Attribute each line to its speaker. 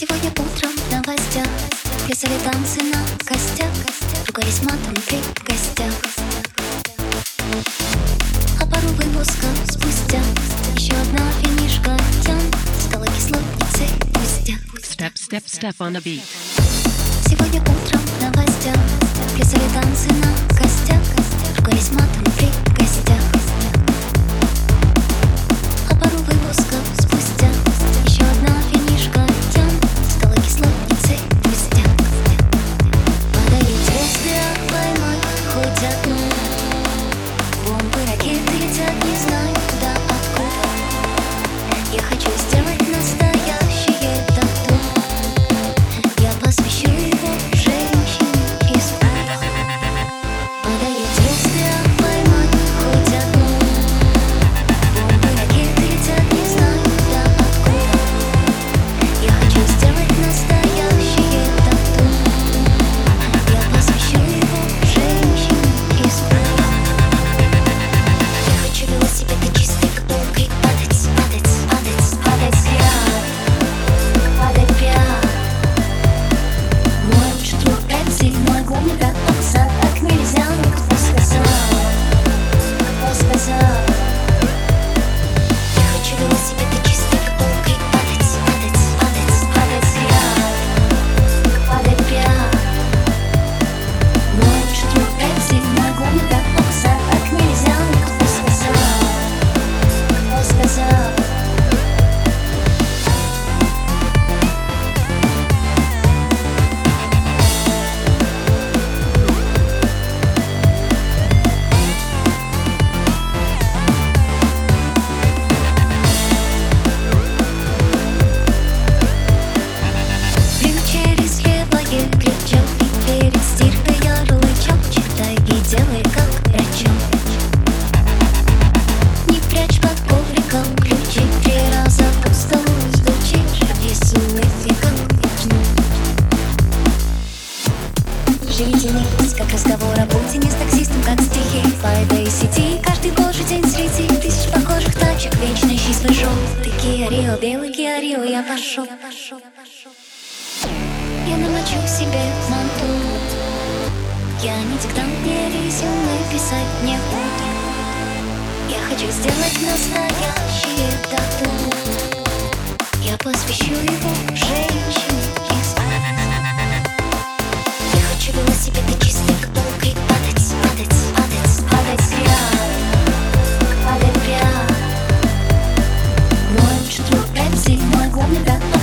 Speaker 1: Сегодня утром в новостях. Плясали танцы на костях. Ругались матом при гостях. А пару выпусков спустя. Еще одна финишка тян Стала кислотницей пустяк
Speaker 2: Step, step, step on the beat.
Speaker 1: Сегодня утром в новостях Есть как разговор о Путине с таксистом, как стихи По этой сети каждый божий день среди Тысяч похожих тачек, вечно ищи свой желтый Киа Рио, белый Киа я пошел я намочу себе манту. Я не диктант, не резюме Писать не буду. Я хочу сделать настоящее тату Я посвящу его женщине Navidad.